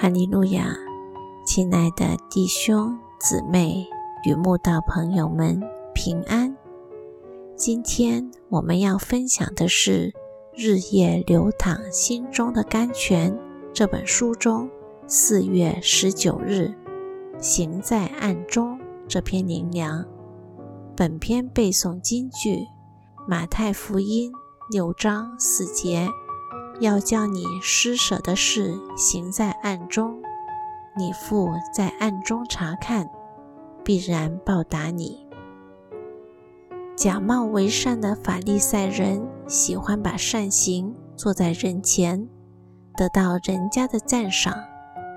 哈利路亚，亲爱的弟兄姊妹与慕道朋友们平安。今天我们要分享的是《日夜流淌心中的甘泉》这本书中四月十九日“行在暗中”这篇灵粮。本篇背诵金句：马太福音六章四节。要叫你施舍的事行在暗中，你父在暗中查看，必然报答你。假冒为善的法利赛人喜欢把善行做在人前，得到人家的赞赏，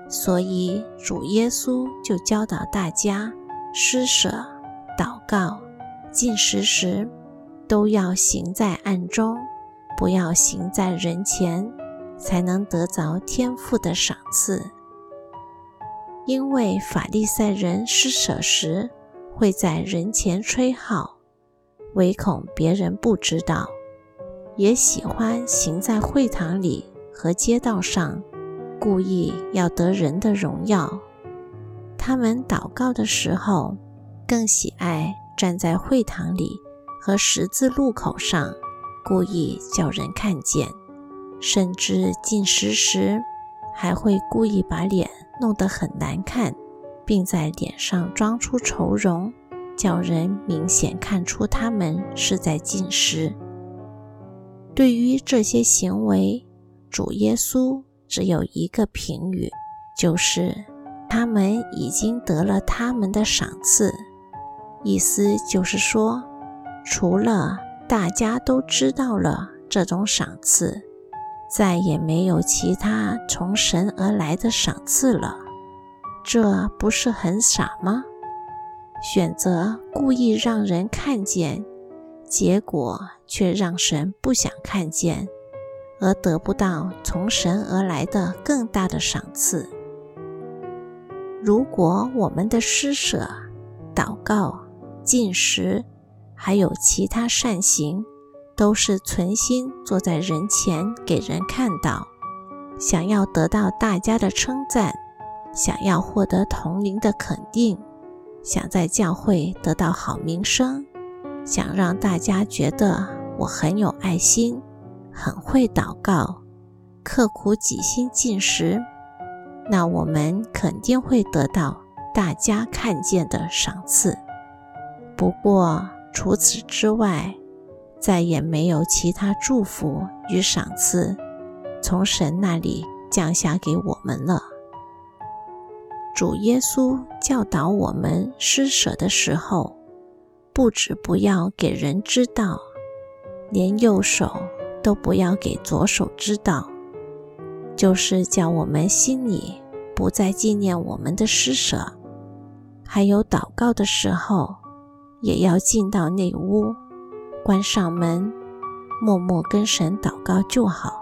所以主耶稣就教导大家施舍、祷告、进食时都要行在暗中。不要行在人前，才能得着天父的赏赐。因为法利赛人施舍时会在人前吹号，唯恐别人不知道；也喜欢行在会堂里和街道上，故意要得人的荣耀。他们祷告的时候，更喜爱站在会堂里和十字路口上。故意叫人看见，甚至进食时还会故意把脸弄得很难看，并在脸上装出愁容，叫人明显看出他们是在进食。对于这些行为，主耶稣只有一个评语，就是他们已经得了他们的赏赐。意思就是说，除了。大家都知道了这种赏赐，再也没有其他从神而来的赏赐了。这不是很傻吗？选择故意让人看见，结果却让神不想看见，而得不到从神而来的更大的赏赐。如果我们的施舍、祷告、进食，还有其他善行，都是存心做在人前给人看到，想要得到大家的称赞，想要获得同龄的肯定，想在教会得到好名声，想让大家觉得我很有爱心，很会祷告，刻苦己心进食，那我们肯定会得到大家看见的赏赐。不过，除此之外，再也没有其他祝福与赏赐从神那里降下给我们了。主耶稣教导我们施舍的时候，不止不要给人知道，连右手都不要给左手知道，就是叫我们心里不再纪念我们的施舍。还有祷告的时候。也要进到内屋，关上门，默默跟神祷告就好。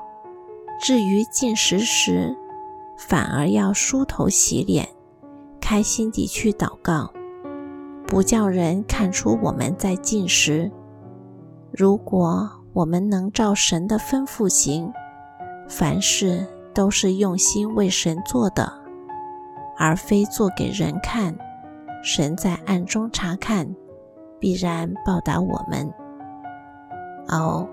至于进食时，反而要梳头洗脸，开心地去祷告，不叫人看出我们在进食。如果我们能照神的吩咐行，凡事都是用心为神做的，而非做给人看。神在暗中查看。必然报答我们哦，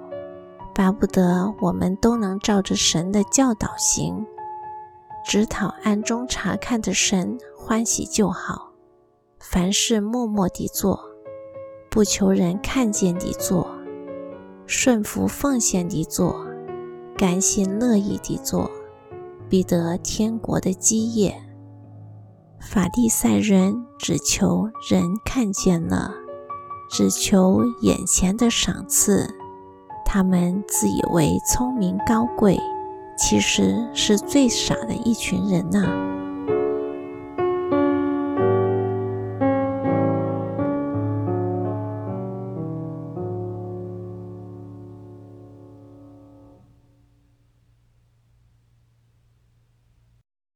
巴不得我们都能照着神的教导行，只讨暗中查看的神欢喜就好。凡事默默地做，不求人看见地做，顺服奉献地做，甘心乐意地做，必得天国的基业。法利赛人只求人看见了。只求眼前的赏赐，他们自以为聪明高贵，其实是最傻的一群人呐。